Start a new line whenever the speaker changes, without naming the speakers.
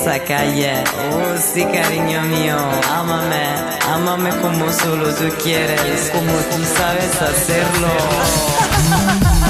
Esa calle. Oh, sí, cariño mío, ámame, ámame como solo tú quieres, como tú sabes hacerlo.